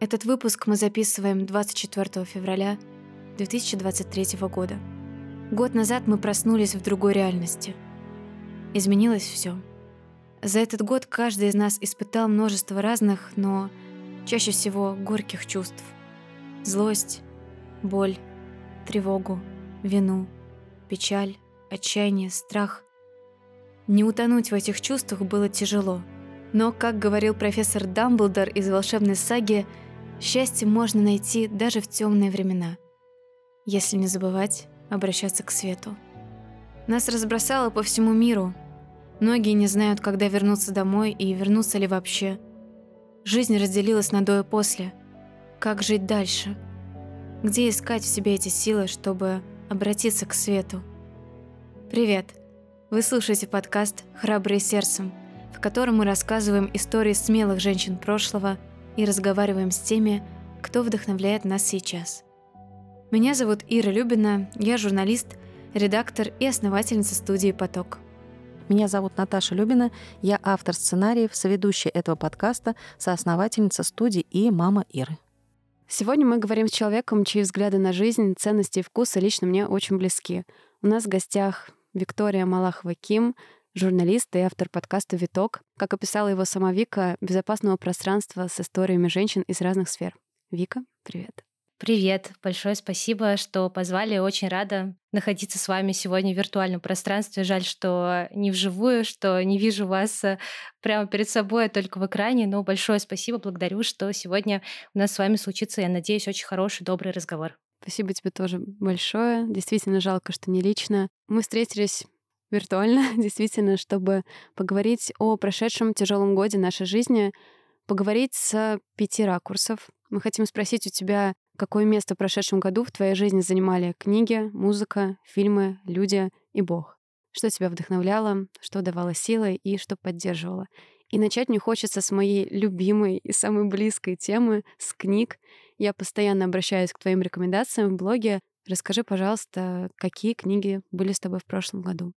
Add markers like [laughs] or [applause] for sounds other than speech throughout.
Этот выпуск мы записываем 24 февраля 2023 года. Год назад мы проснулись в другой реальности. Изменилось все. За этот год каждый из нас испытал множество разных, но чаще всего горьких чувств. Злость, боль, тревогу, вину, печаль, отчаяние, страх. Не утонуть в этих чувствах было тяжело. Но, как говорил профессор Дамблдор из волшебной саги, счастье можно найти даже в темные времена, если не забывать обращаться к свету. Нас разбросало по всему миру. Многие не знают, когда вернуться домой и вернуться ли вообще. Жизнь разделилась на до и после. Как жить дальше? Где искать в себе эти силы, чтобы обратиться к свету? Привет! Вы слушаете подкаст «Храбрые сердцем», в котором мы рассказываем истории смелых женщин прошлого и разговариваем с теми, кто вдохновляет нас сейчас. Меня зовут Ира Любина, я журналист, редактор и основательница студии «Поток». Меня зовут Наташа Любина, я автор сценариев, соведущая этого подкаста, соосновательница студии и мама Иры. Сегодня мы говорим с человеком, чьи взгляды на жизнь, ценности и вкусы лично мне очень близки. У нас в гостях Виктория Малахова-Ким, журналист и автор подкаста «Виток», как описала его сама Вика, безопасного пространства с историями женщин из разных сфер. Вика, привет. Привет, большое спасибо, что позвали. Очень рада находиться с вами сегодня в виртуальном пространстве. Жаль, что не вживую, что не вижу вас э, прямо перед собой, а только в экране. Но большое спасибо, благодарю, что сегодня у нас с вами случится, я надеюсь, очень хороший, добрый разговор. Спасибо тебе тоже большое. Действительно жалко, что не лично. Мы встретились виртуально, [laughs] действительно, чтобы поговорить о прошедшем тяжелом годе нашей жизни, поговорить с пяти ракурсов. Мы хотим спросить у тебя, какое место в прошедшем году в твоей жизни занимали книги, музыка, фильмы, люди и Бог. Что тебя вдохновляло, что давало силы и что поддерживало. И начать мне хочется с моей любимой и самой близкой темы, с книг. Я постоянно обращаюсь к твоим рекомендациям в блоге. Расскажи, пожалуйста, какие книги были с тобой в прошлом году?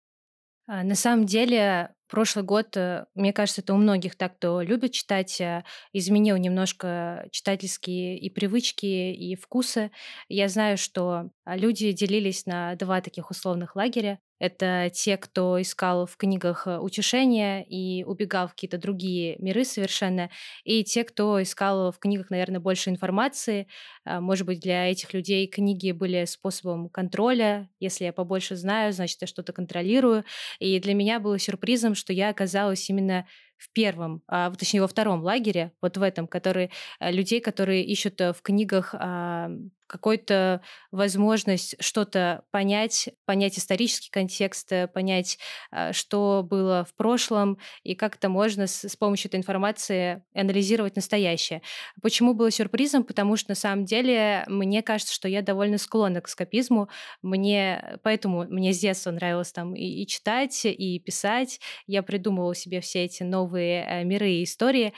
А, на самом деле, прошлый год, э, мне кажется, это у многих так, кто любит читать, э, изменил немножко читательские и привычки, и вкусы. Я знаю, что а, люди делились на два таких условных лагеря. Это те, кто искал в книгах э, утешения и убегал в какие-то другие миры совершенно. И те, кто искал в книгах, наверное, больше информации. А, может быть, для этих людей книги были способом контроля. Если я побольше знаю, значит, я что-то контролирую. И для меня было сюрпризом, что я оказалась именно в первом, а, точнее во втором лагере, вот в этом, который э, людей, которые ищут э, в книгах а, какую-то возможность что-то понять, понять исторический контекст, э, понять, а, что было в прошлом и как это можно с, с помощью этой информации анализировать настоящее. Почему было сюрпризом? Потому что на самом деле мне кажется, что я довольно склонна к скопизму, мне поэтому мне с детства нравилось там и, и читать, и писать. Я придумывала себе все эти новые э, миры и истории.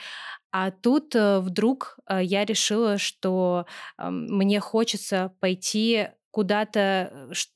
А тут э, вдруг э, я решила, что мне хочется пойти куда-то,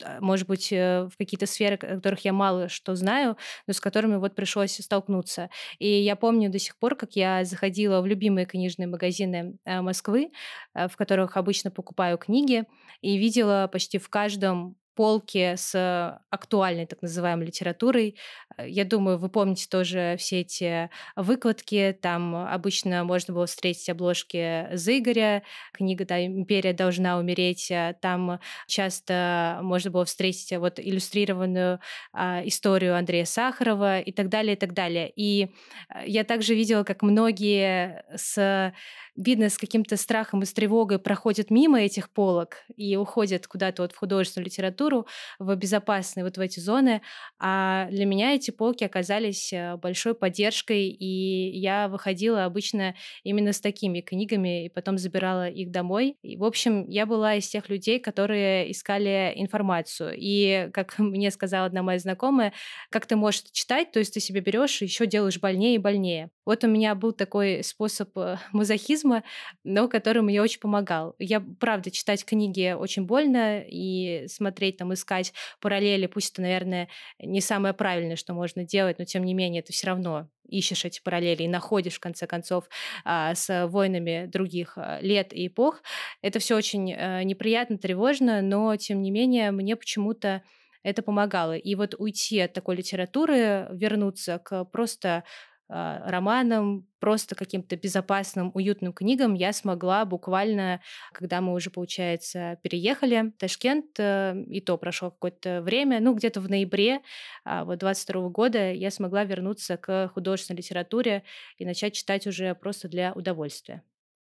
э, может быть, в какие-то сферы, о которых я мало что знаю, но с которыми вот пришлось столкнуться. И я помню до сих пор, как я заходила в любимые книжные магазины Москвы, в которых обычно покупаю книги, и видела почти в каждом полки с актуальной так называемой литературой. Э, я думаю, вы помните тоже все эти выкладки. Там обычно можно было встретить обложки Зыгоря, книга да, «Империя должна умереть». Э, там часто можно было встретить вот иллюстрированную а, историю Андрея Сахарова и так далее, и так далее. И э, я также видела, как многие с видно, с каким-то страхом и с тревогой проходят мимо этих полок и уходят куда-то вот в художественную литературу, в безопасные вот в эти зоны. А для меня эти полки оказались э, большой поддержкой, и я выходила обычно именно с такими книгами, и потом забирала их домой. И, в общем, я была из тех людей, которые искали информацию. И, как [laughs] мне сказала одна моя знакомая, как ты можешь читать, то есть ты себе берешь и еще делаешь больнее и больнее. Вот у меня был такой способ э, мазохизма, но который мне очень помогал. Я, правда, читать книги очень больно и смотреть, там, искать параллели, пусть это, наверное, не самое правильное, что можно делать, но тем не менее ты все равно ищешь эти параллели и находишь, в конце концов, а, с войнами других а, лет и эпох. Это все очень э, неприятно, тревожно, но, тем не менее, мне почему-то это помогало. И вот уйти от такой литературы, вернуться к просто романам, просто каким-то безопасным, уютным книгам я смогла буквально, когда мы уже, получается, переехали в Ташкент, э, и то прошло какое-то время, ну, где-то в ноябре а, вот 22 года я смогла вернуться к художественной литературе и начать читать уже просто для удовольствия.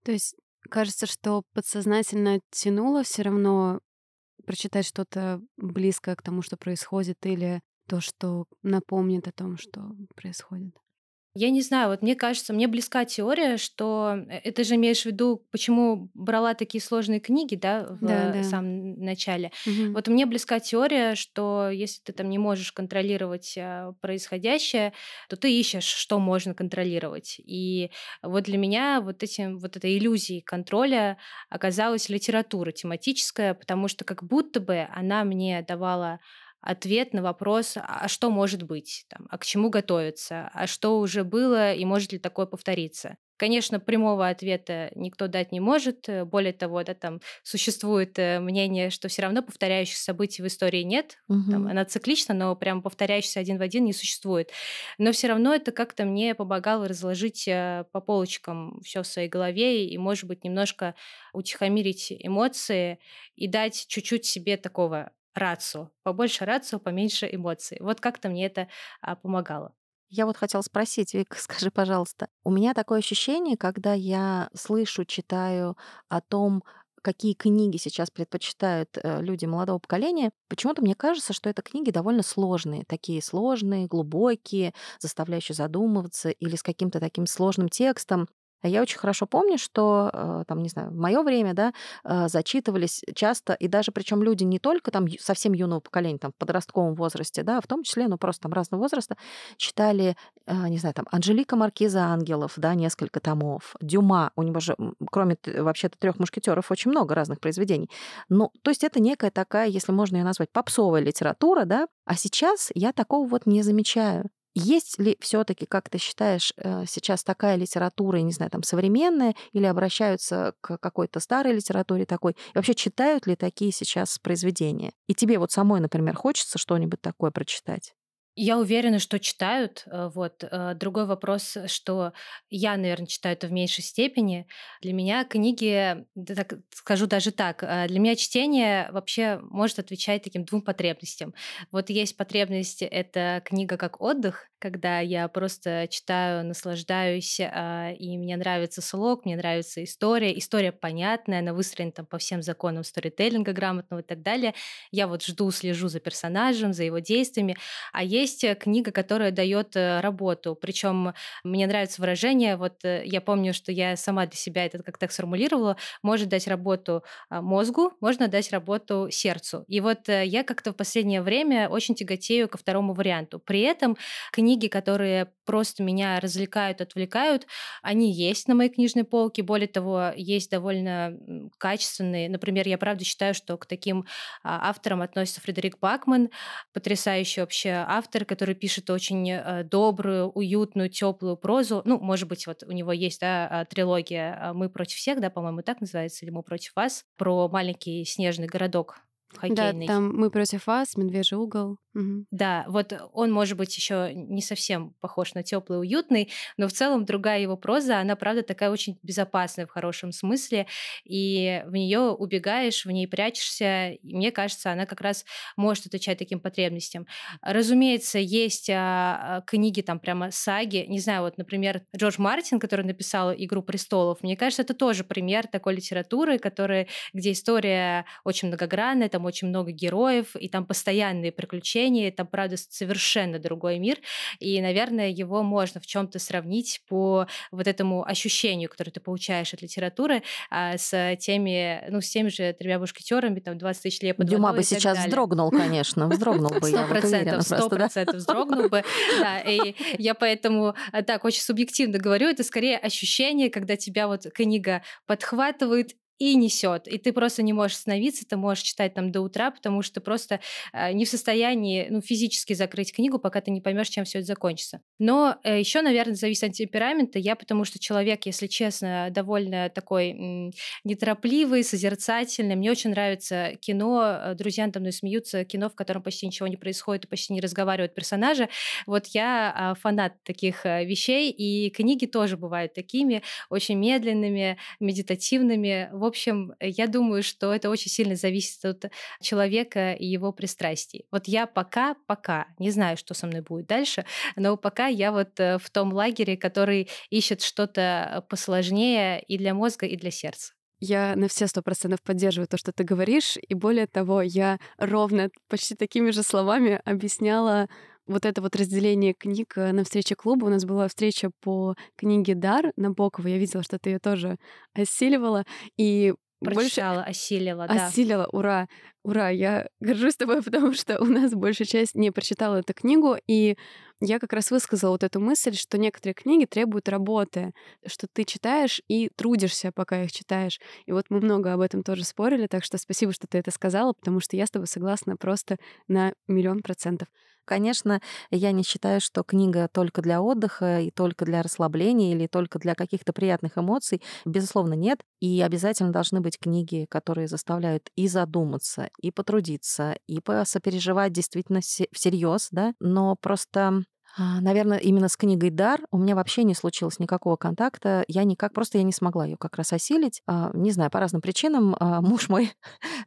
То есть кажется, что подсознательно тянуло все равно прочитать что-то близкое к тому, что происходит, или то, что напомнит о том, что происходит? Я не знаю, вот мне кажется, мне близка теория, что э, это же имеешь в виду, почему брала такие сложные книги, да, в Да, да. самом начале. Мгм. Вот мне близка теория, что если ты там не можешь контролировать а, происходящее, то ты ищешь, что можно контролировать. И вот для меня вот этим вот этой иллюзией контроля оказалась литература тематическая, потому что как будто бы она мне давала ответ на вопрос, а что может быть, там, а к чему готовиться, а что уже было и может ли такое повториться. Конечно, прямого ответа никто дать не может. э, Более того, да, там существует э, мнение, что все равно повторяющихся событий в истории нет. Там, Мгм. она циклична, но прям повторяющийся один в один не существует. Но все равно это как-то мне помогало разложить э, по полочкам все в своей голове и, может быть, немножко утихомирить эмоции и дать чуть-чуть себе такого рацию. Побольше рацию, поменьше эмоций. Вот как-то мне это а, помогало. Я вот хотела спросить, Вик, [laughs] скажи, пожалуйста, у меня такое ощущение, когда я слышу, читаю о том, какие книги сейчас предпочитают э, люди молодого поколения, почему-то мне кажется, что это книги довольно сложные, такие сложные, глубокие, заставляющие задумываться или с каким-то таким сложным текстом. А я очень хорошо помню, что, э, там, не знаю, в мое время, да, э, зачитывались часто, и даже причем люди не только там совсем юного поколения, там, в подростковом возрасте, да, а в том числе, ну, просто там разного возраста, читали, э, не знаю, там, Анжелика Маркиза Ангелов, да, несколько томов, Дюма, у него же, кроме вообще-то трех мушкетеров, очень много разных произведений. Ну, то есть это некая такая, если можно ее назвать, попсовая литература, да, а сейчас я такого вот не замечаю. Есть ли все-таки, как ты считаешь, э, сейчас такая литература, не знаю, там современная, или обращаются к какой-то старой литературе такой? И вообще читают ли такие сейчас произведения? И тебе вот самой, например, хочется что-нибудь такое прочитать? Я уверена, что читают. э, Вот. э, Другой вопрос, что я, наверное, читаю это в меньшей степени. Для меня книги, так скажу даже так, э, для меня чтение вообще может отвечать таким двум потребностям. Вот есть потребность, это книга как отдых, когда я просто читаю, наслаждаюсь, и мне нравится слог, мне нравится история. История понятная, она выстроена там по всем законам сторителлинга грамотного и так далее. Я вот жду, слежу за персонажем, за его действиями. А есть э, книга, которая дает э, работу. Причем мне нравится выражение, вот э, я помню, что я сама для себя это как так сформулировала, может дать работу а, мозгу, можно дать работу сердцу. И вот я как-то в последнее время очень тяготею ко второму варианту. При этом книги, которые просто меня развлекают, отвлекают, они есть на моей книжной полке. Более того, есть довольно качественные. Например, я правда считаю, что к таким а, авторам относится Фредерик Бакман, потрясающий вообще автор, который пишет очень э, добрую, уютную, теплую прозу. Ну, может быть, вот у него есть да, а, трилогия а, «Мы против всех», да, по-моему, так называется, или «Мы против вас», про маленький снежный городок Да, хоккейный. там мы против вас, медвежий угол. Мгм. Да, вот он, может быть, еще не совсем похож на теплый, уютный, но в целом другая его проза, она, правда, такая очень безопасная в хорошем смысле, и в нее убегаешь, в ней прячешься, и мне кажется, она как раз может отвечать таким потребностям. Разумеется, есть а, а, книги, там прямо саги, не знаю, вот, например, Джордж Мартин, который написал «Игру престолов», мне кажется, это тоже пример такой литературы, которая, где история очень многогранная, там очень много героев, и там постоянные приключения, там, правда, совершенно другой мир, и, наверное, его можно в чем-то сравнить по вот этому ощущению, которое ты получаешь от литературы, а, с теми, ну, с теми же тремя мушкетерами, там, 20 тысяч лет под Дюма бы сейчас далее. вздрогнул, конечно, вздрогнул бы, я Сто вот уверена процентов, сто процентов вздрогнул бы. Да, и я поэтому а, так очень субъективно говорю, это скорее ощущение, когда тебя вот книга подхватывает и несет. И ты просто не можешь остановиться, ты можешь читать там до утра, потому что просто э, не в состоянии ну, физически закрыть книгу, пока ты не поймешь, чем все это закончится. Но э, еще, наверное, зависит от темперамента. Я потому что человек, если честно, довольно такой м, неторопливый, созерцательный. Мне очень нравится кино, э, друзья надо мной смеются, кино, в котором почти ничего не происходит и почти не разговаривают персонажи. Вот я э, фанат таких э, вещей, и книги тоже бывают такими, очень медленными, медитативными. В общем, я думаю, что это очень сильно зависит от человека и его пристрастий. Вот я пока, пока, не знаю, что со мной будет дальше, но пока я вот э, в том лагере, который ищет что-то посложнее и для мозга, и для сердца. Я на все сто процентов поддерживаю то, что ты говоришь, и более того, я ровно почти такими же словами объясняла вот это вот разделение книг э, на встрече клуба. У нас была встреча по книге «Дар» Набокова. Я видела, что ты ее тоже осиливала. И Прочитала, больше... осилила, да. Осилила, ура, ура. Я горжусь тобой, [laughs] потому что у нас большая часть не прочитала эту книгу, и я как раз высказала вот эту мысль, что некоторые книги требуют работы, что ты читаешь и трудишься, пока их читаешь. И вот мы много об этом тоже спорили, так что спасибо, что ты это сказала, потому что я с тобой согласна просто на миллион процентов. Конечно, я не считаю, что книга только для отдыха и только для расслабления или только для каких-то приятных эмоций. Безусловно, нет. И обязательно должны быть книги, которые заставляют и задуматься, и потрудиться, и сопереживать действительно всерьез, да. Но просто Наверное, именно с книгой «Дар» у меня вообще не случилось никакого контакта. Я никак, просто я не смогла ее как раз осилить. А, не знаю, по разным причинам. А, [laughs] муж мой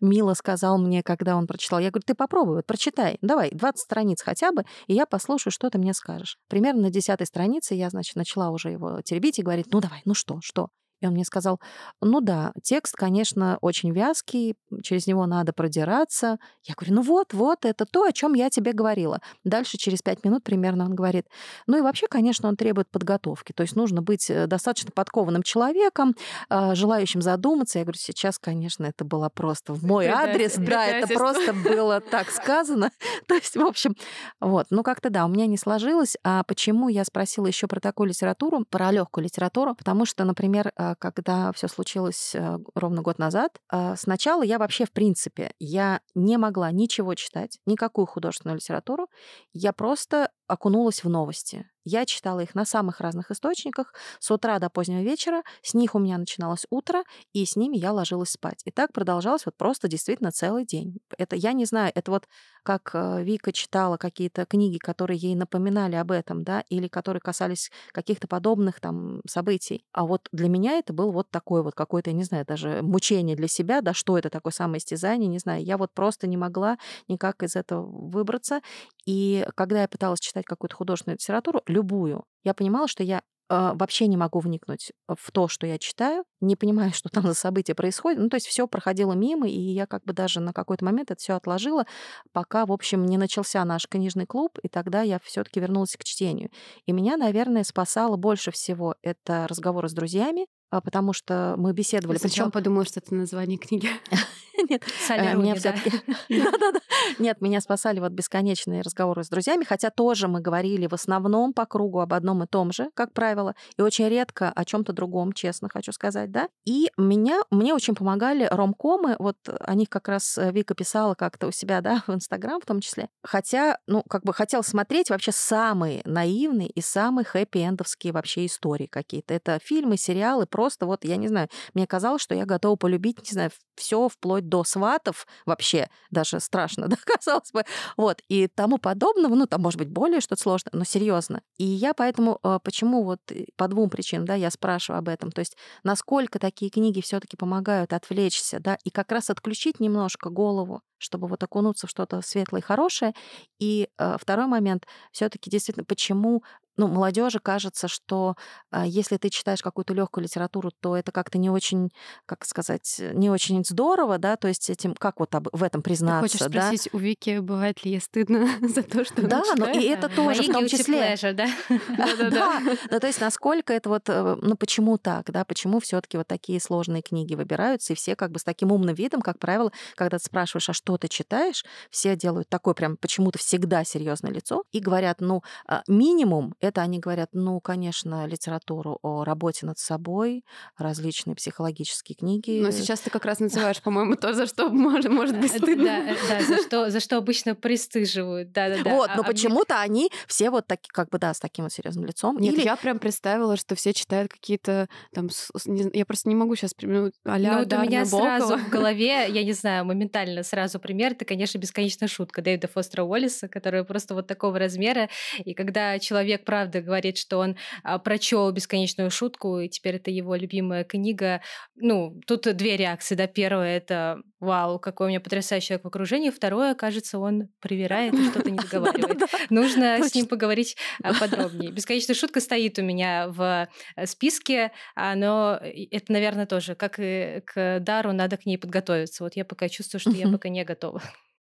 мило сказал мне, когда он прочитал, я говорю, ты попробуй, вот прочитай, давай, 20 страниц хотя бы, и я послушаю, что ты мне скажешь. Примерно на десятой странице я, значит, начала уже его теребить и говорить, ну давай, ну что, что? И он мне сказал, ну да, текст, конечно, очень вязкий, через него надо продираться. Я говорю, ну вот, вот, это то, о чем я тебе говорила. Дальше через пять минут примерно он говорит, ну и вообще, конечно, он требует подготовки. То есть нужно быть э, достаточно подкованным человеком, а, желающим задуматься. Я говорю, сейчас, конечно, это было просто в мой адрес. Да, это просто было так сказано. [laughs] То есть, в общем, вот. Ну как-то да, у меня не сложилось. А почему я спросила еще про такую литературу, про легкую литературу? Потому что, например, а, когда все случилось э, ровно год назад, э, сначала я вообще, в принципе, я не могла ничего читать, никакую художественную литературу. Я просто окунулась в новости. Я читала их на самых разных источниках, с утра до позднего вечера, с них у меня начиналось утро, и с ними я ложилась спать. И так продолжалось вот просто действительно целый день. Это я не знаю, это вот как э, Вика читала какие-то книги, которые ей напоминали об этом, да, или которые касались каких-то подобных там событий. А вот для меня это был вот такой вот какой-то, я не знаю, даже мучение для себя, да, что это такое самоистязание, не знаю. Я вот просто не могла никак из этого выбраться. И когда я пыталась читать какую-то художественную литературу, любую, я понимала, что я э, вообще не могу вникнуть в то, что я читаю, не понимаю, [laughs] что там за события происходят. Ну, то есть все проходило мимо, и я как бы даже на какой-то момент это все отложила, пока, в общем, не начался наш книжный клуб, и тогда я все-таки вернулась к чтению. И меня, наверное, спасало больше всего это разговоры с друзьями, потому что мы беседовали. Причем подумала, что это название книги. [laughs] Нет, э, меня все-таки... [laughs] [laughs] Нет, меня спасали вот бесконечные разговоры с друзьями, хотя тоже мы говорили в основном по кругу об одном и том же, как правило, и очень редко о чем то другом, честно хочу сказать, да. И меня, мне очень помогали ромкомы, вот о них как раз э, Вика писала как-то у себя, да, в Инстаграм в том числе. Хотя, ну, как бы хотел смотреть вообще самые наивные и самые хэппи-эндовские вообще истории какие-то. Это фильмы, сериалы, просто вот, я не знаю, мне казалось, что я готова полюбить, не знаю, все вплоть до сватов вообще, даже страшно, [laughs] да, казалось бы, вот, и тому подобного, ну, там, может быть, более что-то сложное, но серьезно. И я поэтому, а, почему вот э, по двум причинам, да, я спрашиваю об этом, то есть насколько такие книги все таки помогают отвлечься, да, и как раз отключить немножко голову, чтобы вот окунуться в что-то светлое и хорошее. И э, второй момент, все-таки действительно, почему ну, молодежи кажется, что э, если ты читаешь какую-то легкую литературу, то это как-то не очень, как сказать, не очень здорово, да, то есть этим, как вот об, в этом признаться, ты хочешь да? спросить у Вики, бывает ли ей стыдно [laughs] за то, что Да, но и это тоже в том числе. да? [laughs] [laughs] Да, ну, то есть насколько это вот, э, ну, почему так, да, почему все таки вот такие сложные книги выбираются, и все как бы с таким умным видом, как правило, когда ты спрашиваешь, а что ты читаешь, все делают такое прям почему-то всегда серьезное лицо и говорят, ну, а, минимум Это они говорят, ну, конечно, литературу о работе над собой, различные психологические книги. Но сейчас ты как раз [laughs] называешь, по-моему, то, за что может, может быть стыдно. Да, да, за что, за что обычно пристыживают. Да, да, да. Вот, А- но а почему-то они все вот такие, как бы, да, с таким вот серьезным лицом. Нет, Или я прям представила, что все читают какие-то там... я просто не могу сейчас... Ну, а-ля Ну, вот у меня сразу Набокова. в [laughs] голове, я не знаю, моментально сразу пример, это, конечно, бесконечная шутка Дэвида Фостера Уоллиса, которая просто вот такого размера. И когда человек, правда, говорит, что он прочел бесконечную шутку, и теперь это его любимая книга, ну, тут две реакции, да. Первое — это «Вау, какой у меня потрясающий человек в окружении». Второе, кажется, он привирает и что-то не [laughs] договаривает. Нужно с ним поговорить [laughs] а, подробнее. Бесконечная шутка стоит у меня в э, списке, а, но это, наверное, тоже, как и к дару, надо к ней подготовиться. Вот я пока чувствую, что я пока не готова.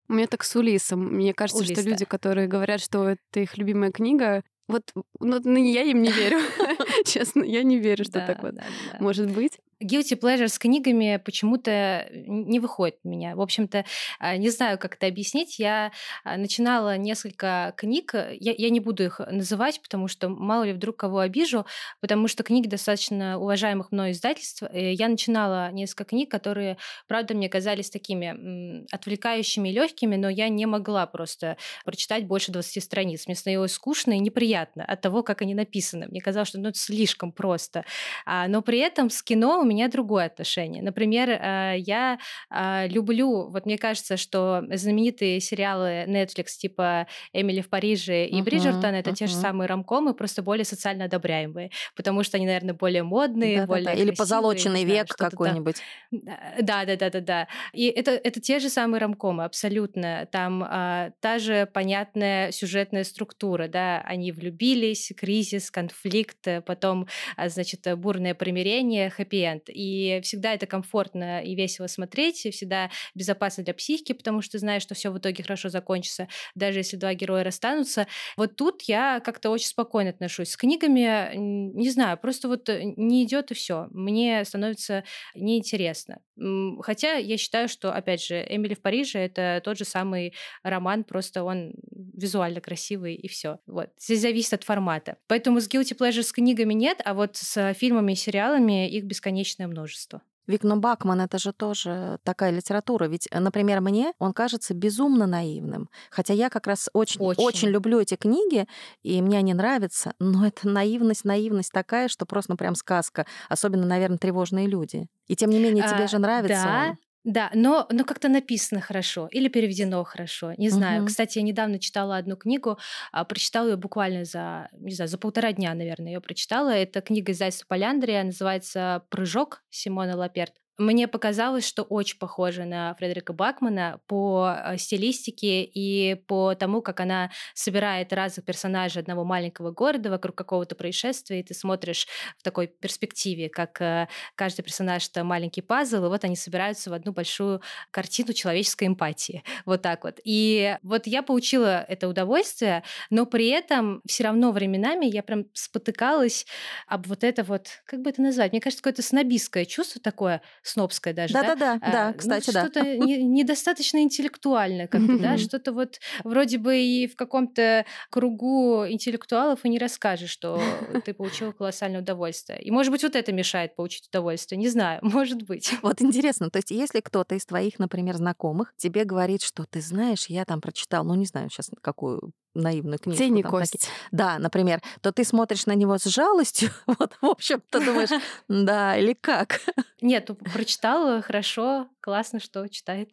У меня так с Улисом. Мне кажется, что Улис, люди, да. которые говорят, что это их любимая книга, вот ну, ну, я им не верю. [laughs] Честно, я не верю, что так вот может быть. Guilty pleasure с книгами почему-то не выходит у меня. В общем-то, а, не знаю, как это объяснить. Я а, начинала несколько книг. Я, я не буду их называть, потому что мало ли вдруг кого обижу, потому что книги достаточно уважаемых мной издательств. Э, Я начинала несколько книг, которые, правда, мне казались такими отвлекающими и легкими, но я не могла просто прочитать больше 20 страниц. Мне становилось скучно и неприятно от того, как они написаны. Мне казалось, что ну, это слишком просто. А, но при этом с кино у меня другое отношение. Например, э, я а, люблю, вот мне кажется, что знаменитые сериалы Netflix типа «Эмили в Париже» и Мгм, «Бриджертон» — это те же самые ромкомы, просто более социально одобряемые, потому что они, наверное, более модные, Да-да-да. более Или красивые, позолоченный не знаю, век какой-нибудь. Да, да, да, да, да. И это, это те же самые ромкомы, абсолютно. Там а, та же понятная сюжетная структура, да, они влюбились, кризис, конфликт, э, потом, а, значит, э, бурное примирение, хэппи-энд. И всегда это комфортно и весело смотреть, и всегда безопасно для психики, потому что знаешь, что все в итоге хорошо закончится, даже если два героя расстанутся. Вот тут я как-то очень спокойно отношусь. С книгами, не знаю, просто вот э, не идет и все. Мне становится неинтересно. Хотя я считаю, что, опять же, Эмили в Париже это тот же самый роман, просто он визуально красивый и все. Вот. Здесь зависит от формата. Поэтому с Guilty Pleasure с книгами нет, а вот с фильмами и сериалами их бесконечное множество. Вик, ну Бакман это же тоже такая литература. Ведь, э, например, мне он кажется безумно наивным. Хотя я как раз очень, очень. Очень. люблю эти книги, и мне они нравятся, но [laughs] это наивность, наивность такая, что просто ну, прям сказка. Особенно, наверное, тревожные люди. И тем не менее, тебе А, же нравится да, он. Да, но, но как-то написано хорошо или переведено хорошо, не знаю. Мгм. Кстати, я недавно читала одну книгу, а, прочитала ее буквально за, не знаю, за полтора дня, наверное, ее прочитала. Это книга издательства Поляндрия, называется «Прыжок» Симона Лаперт. Мне показалось, что очень похоже на Фредерика Бакмана по э, стилистике и по тому, как она собирает разных персонажей одного маленького города вокруг какого-то происшествия, и ты смотришь в такой перспективе, как э, каждый персонаж — это маленький пазл, и вот они собираются в одну большую картину человеческой эмпатии. Вот так вот. И вот я получила это удовольствие, но при этом все равно временами я прям спотыкалась об вот это вот, как бы это назвать? Мне кажется, какое-то снобистское чувство такое, снобское даже, да? Да-да-да, да, А, кстати, ну, да. что-то не- недостаточно интеллектуальное как-то, да, что-то вот вроде бы и в каком-то кругу интеллектуалов и не расскажешь, что ты получил колоссальное удовольствие. И, может быть, вот это мешает получить удовольствие, не знаю, [laughs] может быть. Вот интересно, то есть если кто-то из твоих, например, знакомых тебе говорит, что ты знаешь, я там прочитал, ну не знаю сейчас какую наивную книжку. Тень и кость. такие. Да, например, то ты смотришь на него с жалостью, [laughs] вот, в общем, ты думаешь, [laughs] да, или как? [laughs] Нет, ну, прочитала, хорошо, классно, что читает.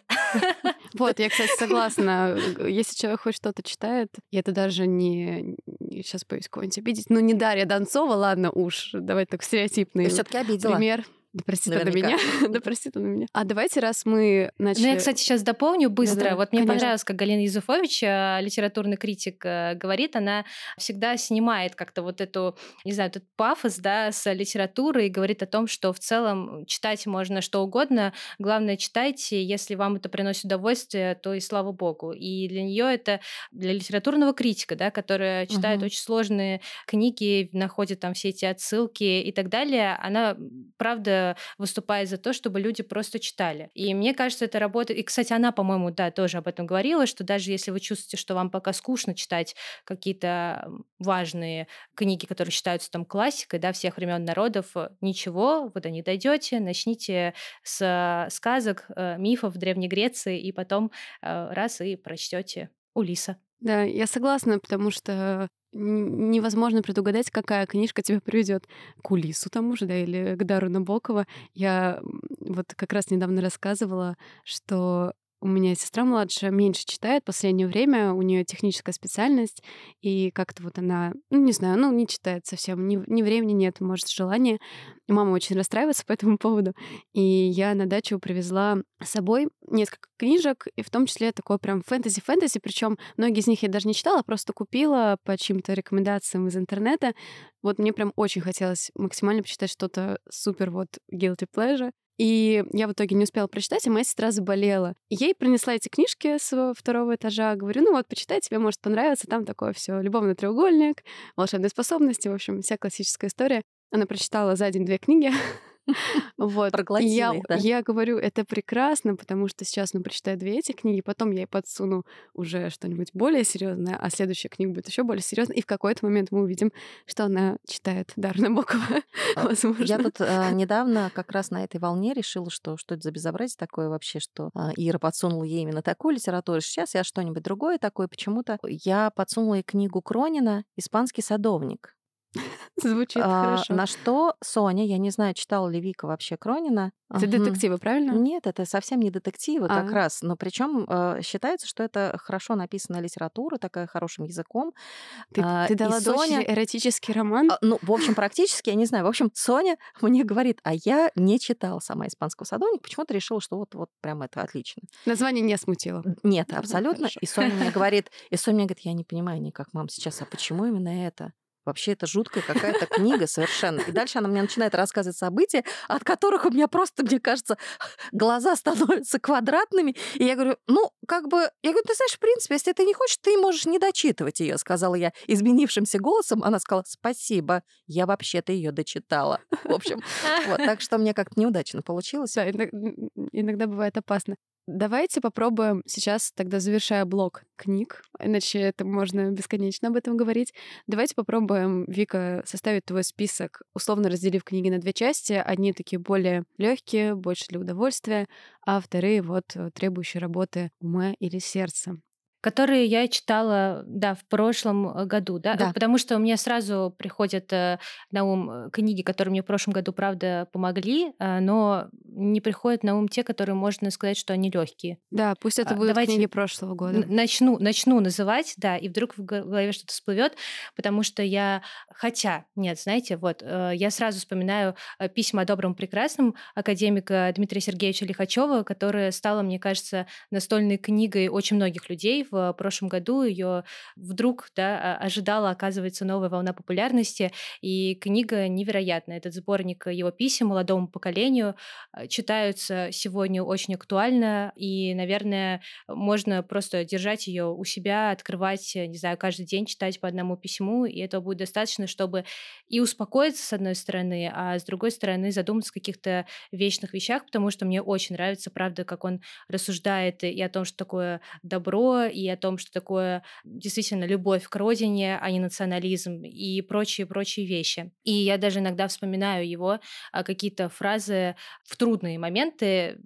Вот, я, кстати, согласна. Если человек хоть что-то читает, и это даже не... Сейчас боюсь кого-нибудь обидеть. Ну, не Дарья Донцова, ладно уж. Давай так стереотипный Ты все-таки обидела. пример. Да простит она меня. [laughs] да [laughs] простит она меня. А давайте, раз мы начали... Ну, я, кстати, сейчас дополню быстро. Да-да, вот мне конечно. понравилось, как Галина Юзуфович, э, литературный критик, э, говорит, она всегда снимает как-то вот эту, не знаю, этот пафос, да, с литературы и говорит о том, что в целом читать можно что угодно, главное читайте, если вам это приносит удовольствие, то и слава богу. И для нее это, для литературного критика, да, которая читает Мгм. очень сложные книги, находит там все эти отсылки и так далее, она, правда, выступает за то, чтобы люди просто читали. И мне кажется, это работает. И, кстати, она, по-моему, да, тоже об этом говорила, что даже если вы чувствуете, что вам пока скучно читать какие-то важные книги, которые считаются там классикой, да, всех времен народов, ничего, вы до них дойдете, начните с сказок, э, мифов Древней Греции, и потом э, раз и прочтете Улиса. Да, я согласна, потому что невозможно предугадать, какая книжка тебя приведет к Улису тому же, да, или к Дару Набокова. Я вот как раз недавно рассказывала, что у меня сестра младшая меньше читает в последнее время, у нее техническая специальность, и как-то вот она, ну, не знаю, ну, не читает совсем, ни, ни времени нет, может, желания. И мама очень расстраивается [laughs] по этому поводу. И я на дачу привезла с собой несколько книжек, и в том числе такой прям фэнтези-фэнтези, причем многие из них я даже не читала, просто купила по чьим-то рекомендациям из интернета. Вот мне прям очень хотелось максимально почитать что-то супер вот guilty pleasure. И я в итоге не успела прочитать, и моя сестра заболела. Ей принесла эти книжки с второго этажа. Говорю, ну вот, почитай, тебе может понравиться. Там такое все любовный треугольник, волшебные способности, в общем, вся классическая история. Она прочитала за день две книги. [laughs] [laughs] Вот. Я, их, да? я говорю, это прекрасно, потому что сейчас она прочитает две эти книги, потом я ей подсуну уже что-нибудь более серьезное, а следующая книга будет еще более серьезная, и в какой-то момент мы увидим, что она читает Дарна Бокова, [laughs] а, возможно. Я тут э, недавно как раз на этой волне решила, что что это за безобразие такое вообще, что э, Ира подсунула ей именно такую литературу. Сейчас я что-нибудь другое такое. Почему-то я подсунула ей книгу Кронина «Испанский садовник». Звучит а, хорошо. На что Соня, я не знаю, читала ли Вика вообще Кронина. Это угу. детективы, правильно? Нет, это совсем не детективы а. как раз. Но причем э, считается, что это хорошо написанная литература, такая хорошим языком. Ты, а, ты дала Соня... эротический роман? А, ну, в общем, практически, я не знаю. В общем, Соня [laughs] мне говорит, а я не читала сама «Испанского садовника», почему-то решила, что вот, вот прям это отлично. Название не смутило? Нет, абсолютно. И Соня мне [laughs] говорит, и Соня мне говорит, я не понимаю никак, мам, сейчас, а почему именно это? Вообще это жуткая какая-то книга совершенно. И дальше она мне начинает рассказывать события, от которых у меня просто, мне кажется, [laughs] глаза становятся квадратными. И я говорю, ну, как бы, я говорю, ты знаешь, в принципе, если ты не хочешь, ты можешь не дочитывать ее, сказала я изменившимся голосом. Она сказала, спасибо, я вообще-то ее дочитала. В общем, [laughs] вот, так что мне как-то неудачно получилось. Да, иногда бывает опасно. Давайте попробуем сейчас, тогда завершая блок книг, иначе это можно бесконечно об этом говорить. Давайте попробуем, Вика, составить твой список, условно разделив книги на две части. Одни такие более легкие, больше для удовольствия, а вторые вот э, требующие работы ума или сердца которые я читала, да, в прошлом э, году, да, да. потому что мне сразу приходят э, на ум э, книги, которые мне в прошлом году, правда, помогли, но не приходят на ум те, которые можно сказать, что они легкие. Да, пусть это а, будут Давайте книги прошлого года. Начну, начну называть, да, и вдруг в голове что-то всплывет, потому что я, хотя, нет, знаете, вот, я сразу вспоминаю письма о добром прекрасном академика Дмитрия Сергеевича Лихачева, которая стала, мне кажется, настольной книгой очень многих людей в прошлом году ее вдруг да, ожидала, оказывается, новая волна популярности, и книга невероятная. Этот сборник его писем молодому поколению э, читаются сегодня очень актуально, и, наверное, можно просто держать ее у себя, открывать, не знаю, каждый день читать по одному письму, и этого будет достаточно, чтобы и успокоиться, с одной стороны, а с другой стороны задуматься о каких-то вечных вещах, потому что мне очень нравится, правда, как он рассуждает и о том, что такое добро, о том, что такое действительно любовь к родине, а не национализм и прочие-прочие вещи. И я даже иногда вспоминаю его а, какие-то фразы в трудные моменты.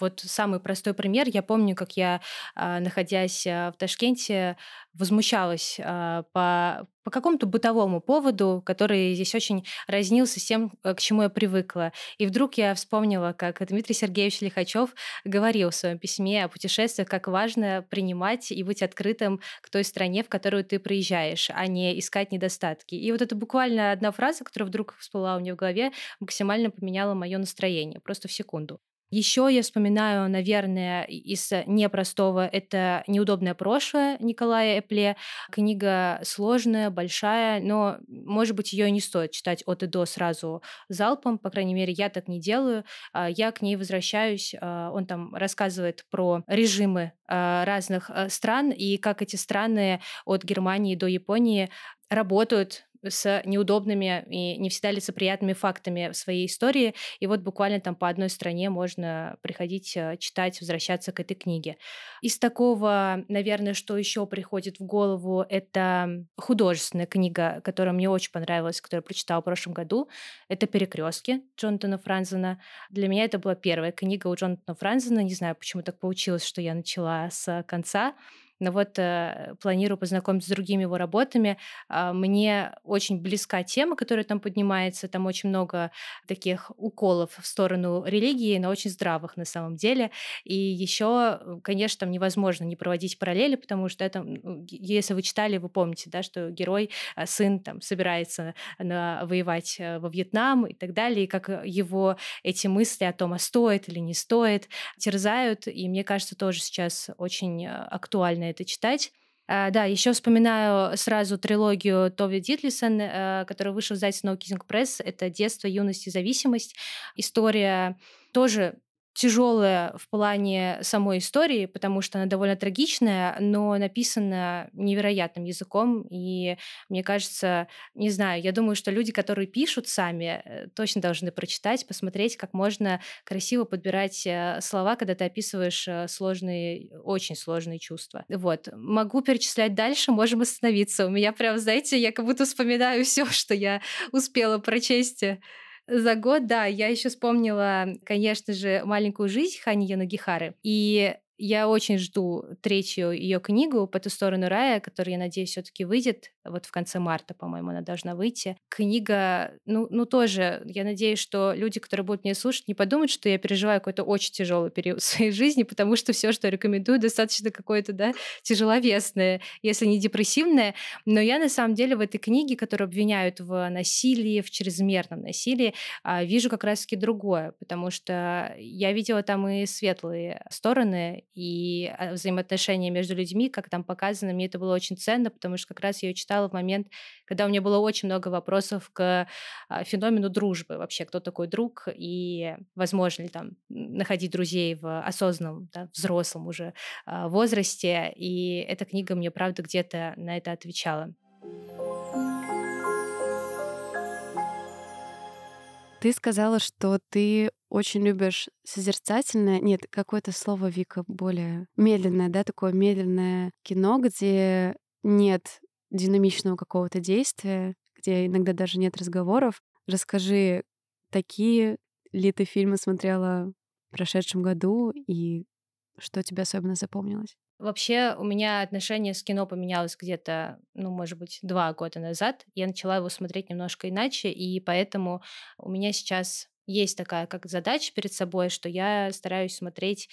Вот самый простой пример. Я помню, как я, а, находясь а, в Ташкенте, возмущалась э, по, по какому-то бытовому поводу, который здесь очень разнился с тем, э, к чему я привыкла. И вдруг я вспомнила, как Дмитрий Сергеевич Лихачев говорил в своем письме о путешествиях, как важно принимать и быть открытым к той стране, в которую ты приезжаешь, а не искать недостатки. И вот это буквально одна фраза, которая вдруг всплыла у меня в голове, максимально поменяла мое настроение, просто в секунду. Еще я вспоминаю, наверное, из непростого это «Неудобное прошлое» Николая Эпле. Книга сложная, большая, но, может быть, ее не стоит читать от и до сразу залпом. По крайней мере, я так не делаю. А, я к ней возвращаюсь. А, он там рассказывает про режимы а, разных стран и как эти страны от Германии до Японии работают с неудобными и не всегда лицеприятными фактами в своей истории. И вот буквально там по одной стране можно приходить, э, читать, возвращаться к этой книге. Из такого, наверное, что еще приходит в голову, это художественная книга, которая мне очень понравилась, которую я прочитала в прошлом году. Это «Перекрестки» Джонатана Франзена. Для меня это была первая книга у Джонатана Франзена. Не знаю, почему так получилось, что я начала с конца но вот э, планирую познакомиться с другими его работами. Э, мне очень близка тема, которая там поднимается. Там очень много таких уколов в сторону религии, но очень здравых на самом деле. И еще, э, конечно, там невозможно не проводить параллели, потому что это, если вы читали, вы помните, да, что герой, э, сын там собирается на, воевать э, во Вьетнам и так далее, и как его эти мысли о том, а стоит или не стоит, терзают. И мне кажется, тоже сейчас очень это читать. Uh, да, еще вспоминаю сразу трилогию Тови Дитлисон, uh, которая вышла в издательстве No Kissing Press. Это «Детство, юность и зависимость». История тоже тяжелая в плане самой истории, потому что она довольно трагичная, но написана невероятным языком. И мне кажется, не знаю, я думаю, что люди, которые пишут сами, э, точно должны прочитать, посмотреть, как можно красиво подбирать э, слова, когда ты описываешь э, сложные, очень сложные чувства. Вот. Могу перечислять дальше, можем остановиться. У меня прям, знаете, я как будто вспоминаю все, что я успела прочесть за год, да, я еще вспомнила, конечно же, маленькую жизнь Хани Янагихары. И я очень жду третью ее книгу «По ту сторону рая», которая, я надеюсь, все-таки выйдет. Вот в конце марта, по-моему, она должна выйти. Книга, ну, ну тоже, я надеюсь, что люди, которые будут меня слушать, не подумают, что я переживаю какой-то очень тяжелый период в [laughs] своей жизни, потому что все, что я рекомендую, достаточно какое-то, да, тяжеловесное, если не депрессивное. Но я, на самом деле, в этой книге, которую обвиняют в насилии, в чрезмерном насилии, а, вижу как раз-таки другое, потому что я видела там и светлые стороны, и а, взаимоотношения между людьми, как там показано, мне это было очень ценно, потому что как раз я ее читала в момент, когда у меня было очень много вопросов к а, феномену дружбы. Вообще, кто такой друг и возможно ли там находить друзей в осознанном, да, взрослом уже а, возрасте. И эта книга мне, правда, где-то на это отвечала. Ты сказала, что ты очень любишь созерцательное, нет, какое-то слово, Вика, более медленное, да, такое медленное кино, где нет динамичного какого-то действия, где иногда даже нет разговоров. Расскажи, такие ли ты фильмы смотрела в прошедшем году и что тебе особенно запомнилось? Вообще у меня отношение с кино поменялось где-то, ну, может быть, два года назад. Я начала его смотреть немножко иначе, и поэтому у меня сейчас есть такая как задача перед собой, что я стараюсь смотреть,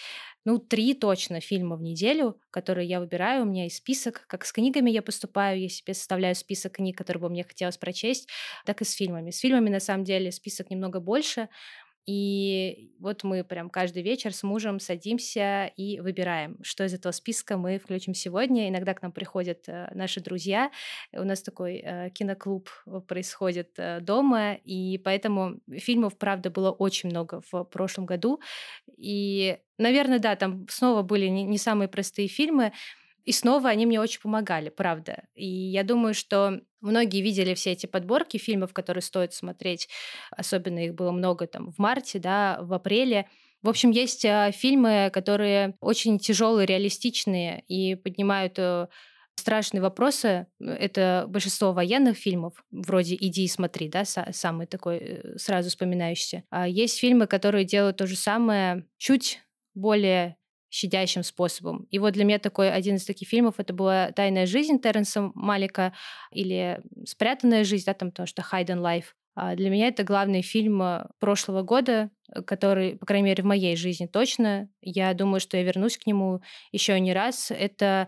ну, три точно фильма в неделю, которые я выбираю. У меня есть список. Как с книгами я поступаю, я себе составляю список книг, которые бы мне хотелось прочесть, так и с фильмами. С фильмами, на самом деле, список немного больше, и вот мы прям каждый вечер с мужем садимся и выбираем, что из этого списка мы включим сегодня. Иногда к нам приходят э, наши друзья. У нас такой э, киноклуб э, происходит дома, и поэтому фильмов, правда, было очень много в прошлом году. И, наверное, да, там снова были не самые простые фильмы, и снова они мне очень помогали, правда. И я думаю, что многие видели все эти подборки фильмов, которые стоит смотреть. Особенно их было много там в марте, да, в апреле. В общем, есть э, фильмы, которые очень тяжелые, реалистичные и поднимают э, страшные вопросы. Это большинство военных фильмов, вроде «Иди и смотри», да, самый такой э, сразу вспоминающийся. А есть фильмы, которые делают то же самое чуть более щадящим способом. И вот для меня такой один из таких фильмов это была «Тайная жизнь» Терренса Малика или «Спрятанная жизнь», да, там то, что «Hidden Life». А для меня это главный фильм э, прошлого года, который, по крайней мере, в моей жизни точно. Я думаю, что я вернусь к нему еще не раз. Это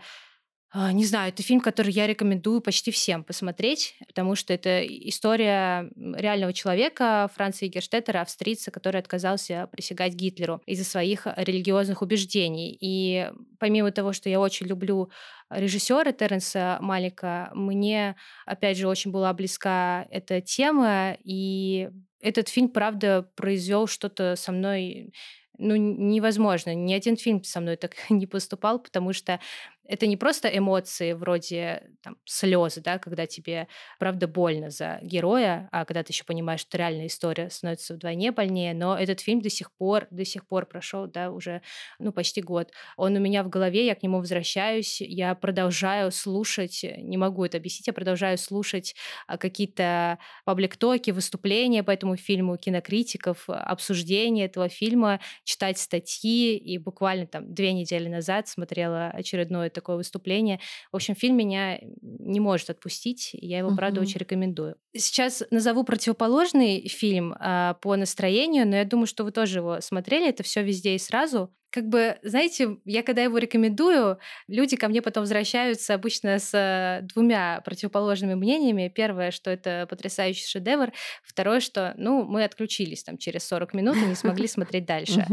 не знаю, это фильм, который я рекомендую почти всем посмотреть, потому что это история реального человека, Франца Игерштеттера, австрийца, который отказался присягать Гитлеру из-за своих религиозных убеждений. И помимо того, что я очень люблю режиссера Терренса Малика, мне, опять же, очень была близка эта тема, и этот фильм, правда, произвел что-то со мной ну, невозможно. Ни один фильм со мной так [laughs] не поступал, потому что это не просто эмоции вроде там, слезы, да, когда тебе правда больно за героя, а когда ты еще понимаешь, что реальная история становится вдвойне больнее, но этот фильм до сих пор, до сих пор прошел, да, уже, ну, почти год. Он у меня в голове, я к нему возвращаюсь, я продолжаю слушать, не могу это объяснить, я продолжаю слушать а, какие-то паблик-токи, выступления по этому фильму, кинокритиков, обсуждения этого фильма, читать статьи, и буквально там две недели назад смотрела очередное такое выступление. В общем, фильм меня не может отпустить, я его, правда, очень рекомендую. Сейчас назову противоположный фильм э, по настроению, но я думаю, что вы тоже его смотрели, это все везде и сразу как бы, знаете, я когда его рекомендую, люди ко мне потом возвращаются обычно с э, двумя противоположными мнениями. Первое, что это потрясающий шедевр. Второе, что, ну, мы отключились там через 40 минут и не смогли [laughs] смотреть дальше.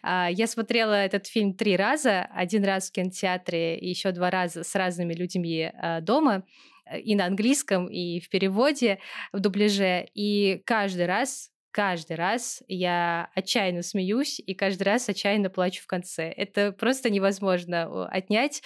А, я смотрела этот фильм три раза. Один раз в кинотеатре и еще два раза с разными людьми э, дома и на английском, и в переводе, в дубляже. И каждый раз каждый раз я отчаянно смеюсь и каждый раз отчаянно плачу в конце. Это просто невозможно отнять.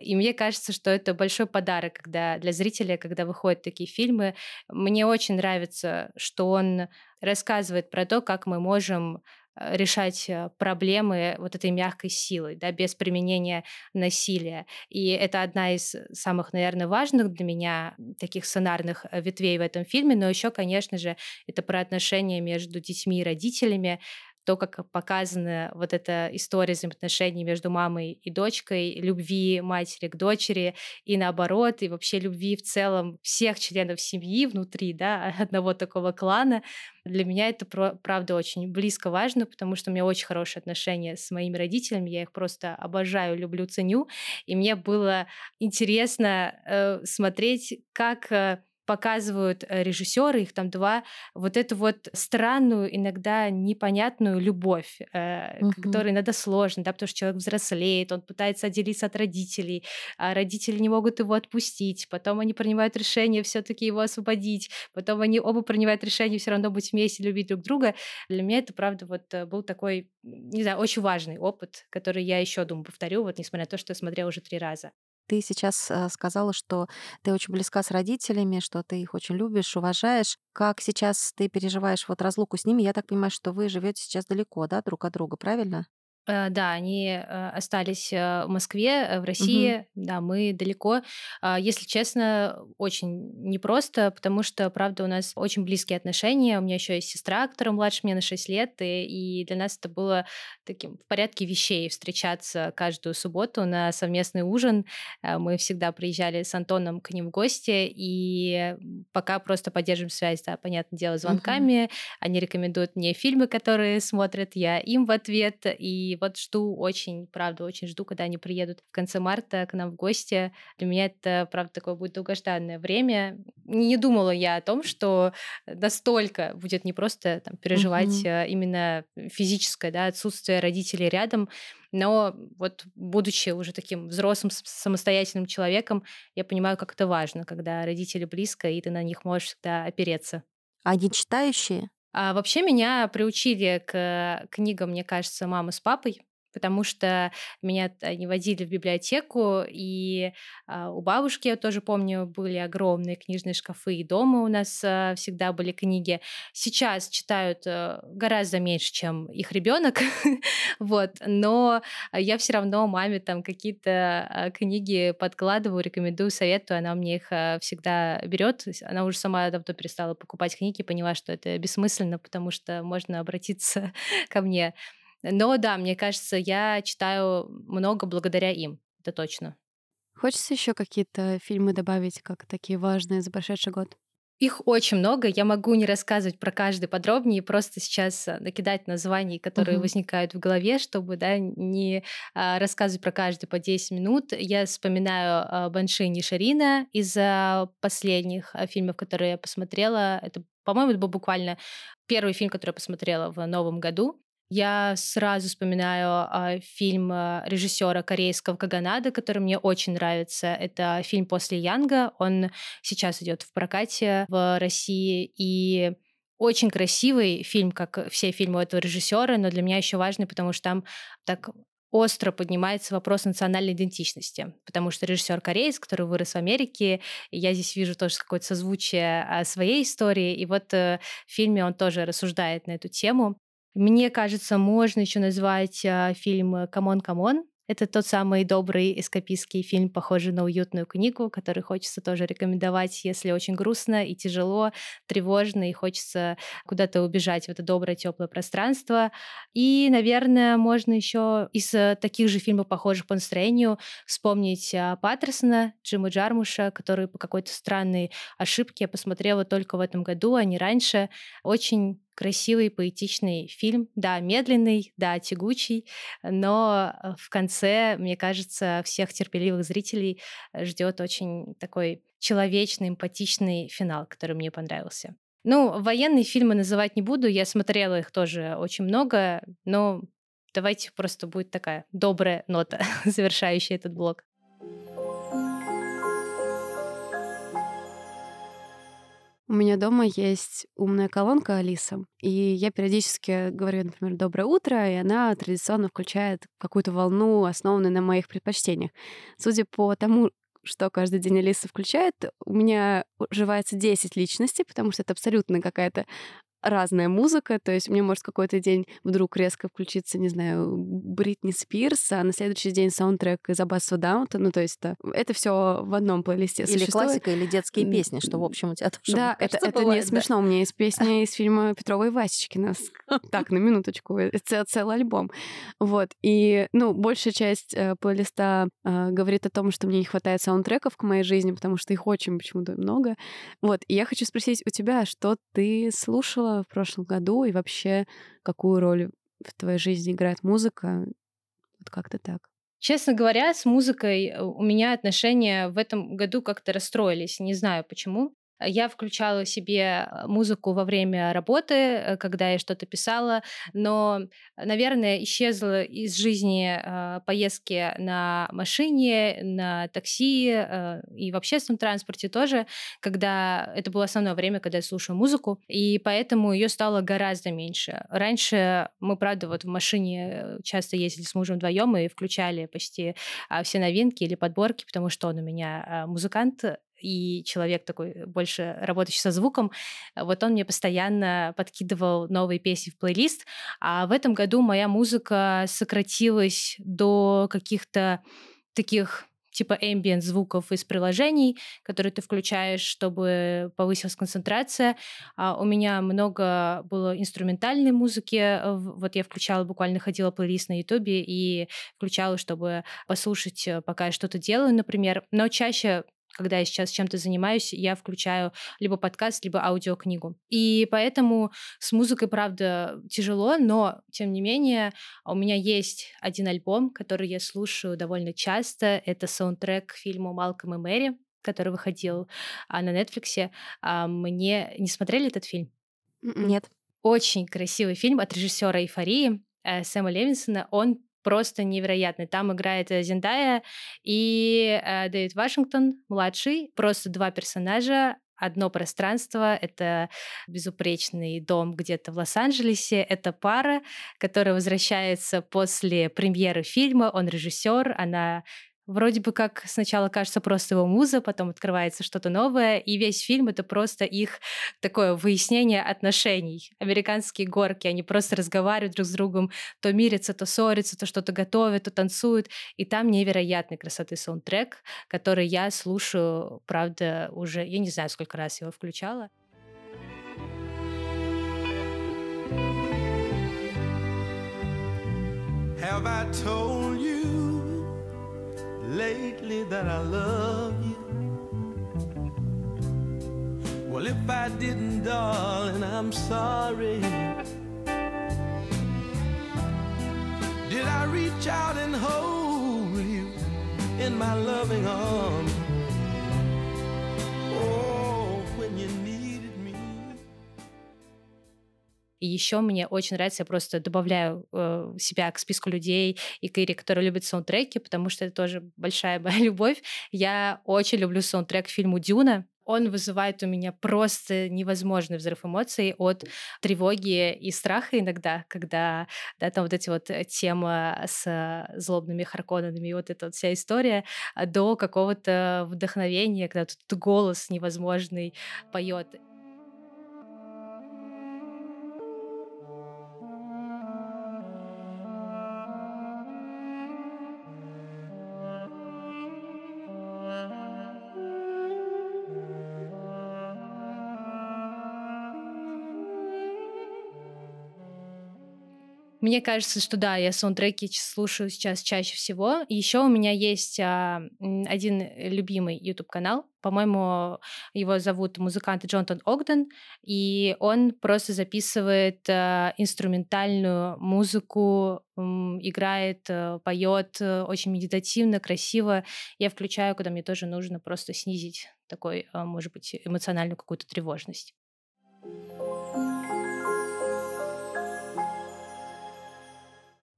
И мне кажется, что это большой подарок когда, для зрителя, когда выходят такие фильмы. Мне очень нравится, что он рассказывает про то, как мы можем решать э, проблемы вот этой мягкой силой, да, без применения насилия. И это одна из самых, наверное, важных для меня таких сценарных э, ветвей в этом фильме, но еще, конечно же, это про отношения между детьми и родителями, то, как показана вот эта история взаимоотношений между мамой и дочкой, любви матери к дочери и наоборот, и вообще любви в целом всех членов семьи внутри, да, [laughs] одного такого клана. Для меня это, правда, очень близко важно, потому что у меня очень хорошие отношения с моими родителями, я их просто обожаю, люблю, ценю, и мне было интересно э, смотреть, как э, показывают э, режиссеры, их там два, вот эту вот странную, иногда непонятную любовь, э, угу. которая иногда сложна, да, потому что человек взрослеет, он пытается отделиться от родителей, а родители не могут его отпустить, потом они принимают решение все-таки его освободить, потом они оба принимают решение все равно быть вместе, любить друг друга. Для меня это, правда, вот э, был такой, не знаю, очень важный опыт, который я еще, думаю, повторю, вот несмотря на то, что я смотрела уже три раза. Ты сейчас э, сказала, что ты очень близка с родителями, что ты их очень любишь, уважаешь. Как сейчас ты переживаешь вот разлуку с ними? Я так понимаю, что вы живете сейчас далеко, да, друг от друга, правильно? Э, да, они э, остались э, в Москве, в России. Угу. Да, мы далеко. А, если честно, очень непросто, потому что, правда, у нас очень близкие отношения. У меня еще есть сестра, которая младше меня на 6 лет, и, для нас это было таким в порядке вещей встречаться каждую субботу на совместный ужин. Мы всегда приезжали с Антоном к ним в гости, и пока просто поддерживаем связь, да, понятное дело, звонками. Угу. Они рекомендуют мне фильмы, которые смотрят, я им в ответ, и вот жду очень, правда, очень жду, когда они приедут в конце марта к нам в гости. Для меня это, правда, такое будет долгожданное время. Не думала я о том, что настолько будет не просто там, переживать mm-hmm. именно физическое да, отсутствие родителей рядом, но вот будучи уже таким взрослым самостоятельным человеком, я понимаю, как это важно, когда родители близко, и ты на них можешь всегда опереться. Они читающие? А вообще меня приучили к книгам, мне кажется, мама с папой потому что меня не водили в библиотеку, и а, у бабушки, я тоже помню, были огромные книжные шкафы, и дома у нас а, всегда были книги. Сейчас читают а, гораздо меньше, чем их ребенок, [laughs] вот, но я все равно маме там какие-то а, книги подкладываю, рекомендую, советую, она мне их всегда берет, она уже сама давно перестала покупать книги, поняла, что это бессмысленно, потому что можно обратиться [laughs] ко мне но да, мне кажется, я читаю много благодаря им, это точно. Хочется еще какие-то фильмы добавить, как такие важные за прошедший год? Их очень много. Я могу не рассказывать про каждый подробнее, просто сейчас э, накидать названия, которые uh-huh. возникают в голове, чтобы да, не а, рассказывать про каждый по 10 минут. Я вспоминаю а, Банши Нишарина из а, последних а, фильмов, которые я посмотрела. Это, по-моему, это был буквально первый фильм, который я посмотрела в новом году. Я сразу вспоминаю э, фильм э, режиссера корейского Каганада, который мне очень нравится. Это фильм после Янга. Он сейчас идет в прокате в России и очень красивый фильм, как все фильмы этого режиссера, но для меня еще важный, потому что там так остро поднимается вопрос национальной идентичности, потому что режиссер кореец, который вырос в Америке, и я здесь вижу тоже какое-то созвучие а, своей истории, и вот э, в фильме он тоже рассуждает на эту тему. Мне кажется, можно еще назвать э, фильм «C'mon C'mon», это тот самый добрый эскапистский фильм, похожий на уютную книгу, который хочется тоже рекомендовать, если очень грустно и тяжело, тревожно, и хочется куда-то убежать в это доброе, теплое пространство. И, наверное, можно еще из э, таких же фильмов, похожих по настроению, вспомнить а, Паттерсона, Джима Джармуша, который по какой-то странной ошибке я посмотрела только в этом году, а не раньше. Очень красивый, поэтичный фильм. Да, медленный, да, тягучий, но э, в конце, мне кажется, всех терпеливых зрителей ждет очень такой человечный, эмпатичный финал, который мне понравился. Ну, военные фильмы называть не буду, я смотрела их тоже очень много, но давайте просто будет такая добрая нота, [laughs] завершающая этот блок. У меня дома есть умная колонка Алиса, и я периодически говорю, например, «доброе утро», и она традиционно включает какую-то волну, основанную на моих предпочтениях. Судя по тому, что каждый день Алиса включает, у меня уживается 10 личностей, потому что это абсолютно какая-то разная музыка, то есть мне может какой-то день вдруг резко включиться, не знаю, Бритни Спирс, а на следующий день саундтрек из Аббаса Даунта, ну то есть это, это все в одном плейлисте Или существует. классика, или детские песни, что, в общем, у тебя тоже, Да, [laughs] кажется, это, это бывает, не смешно, у меня есть песня из фильма Петрова и Васечкина. [laughs] Так, на минуточку, это целый альбом. Вот, и, ну, большая часть э, плейлиста э, говорит о том, что мне не хватает саундтреков к моей жизни, потому что их очень почему-то много. Вот, и я хочу спросить у тебя, что ты слушала в прошлом году и вообще какую роль в твоей жизни играет музыка? Вот как-то так. Честно говоря, с музыкой э, у меня отношения в этом году как-то расстроились. Не знаю почему. Я включала себе э, музыку во время работы, э, когда я что-то писала, но, наверное, исчезла из жизни э, поездки на машине, на такси и в общественном транспорте тоже, когда это было основное время, когда я слушаю музыку, и поэтому ее стало гораздо меньше. Раньше мы, правда, вот в машине часто ездили с мужем вдвоем и включали почти а, все новинки или подборки, потому что он у меня музыкант, и человек такой больше работающий со звуком, вот он мне постоянно подкидывал новые песни в плейлист, а в этом году моя музыка сократилась до каких-то таких типа ambient звуков из приложений, которые ты включаешь, чтобы повысилась концентрация. А у меня много было инструментальной музыки. Вот я включала, буквально ходила плейлист на Ютубе и включала, чтобы послушать, э, пока я что-то делаю, например. Но чаще когда я сейчас чем-то занимаюсь, я включаю либо подкаст, либо аудиокнигу. И поэтому с музыкой, правда, тяжело, но, тем не менее, у меня есть один альбом, который я слушаю довольно часто. Это саундтрек к фильму «Малком и Мэри», который выходил а, на Netflix. А, мне... Не смотрели этот фильм? М-м. Нет. Очень красивый фильм от режиссера «Эйфории» э, Сэма Левинсона. Он просто невероятный. Там играет э, Зендая и э, Дэвид Вашингтон, младший. Просто два персонажа, одно пространство, это безупречный дом где-то в Лос-Анджелесе, это пара, которая возвращается после премьеры фильма, он режиссер, она Вроде бы как сначала кажется просто его муза, потом открывается что-то новое, и весь фильм — это просто их такое выяснение отношений. Американские горки, они просто разговаривают друг с другом, то мирятся, то ссорятся, то что-то готовят, то танцуют. И там невероятной красоты саундтрек, который я слушаю, правда, уже, я не знаю, сколько раз его включала. Have I told lately that I love you. Well, if I didn't, darling, I'm sorry. Did I reach out and hold you in my loving arms? И еще мне очень нравится, я просто добавляю э, себя к списку людей и Кири, которые любят саундтреки, потому что это тоже большая [laughs] моя любовь. Я очень люблю саундтрек к фильму «Дюна», он вызывает у меня просто невозможный взрыв эмоций от тревоги и страха иногда, когда да, там вот эти вот э, темы с злобными харконами и вот эта вот вся история, а, до какого-то вдохновения, когда тут голос невозможный поет. Мне кажется, что да, я саундтреки слушаю сейчас чаще всего. Еще у меня есть а, один любимый YouTube канал. По-моему, его зовут музыкант Джонатан Огден, и он просто записывает а, инструментальную музыку, м, играет, а, поет а, очень медитативно, красиво. Я включаю, когда мне тоже нужно просто снизить такой, а, может быть, эмоциональную какую-то тревожность.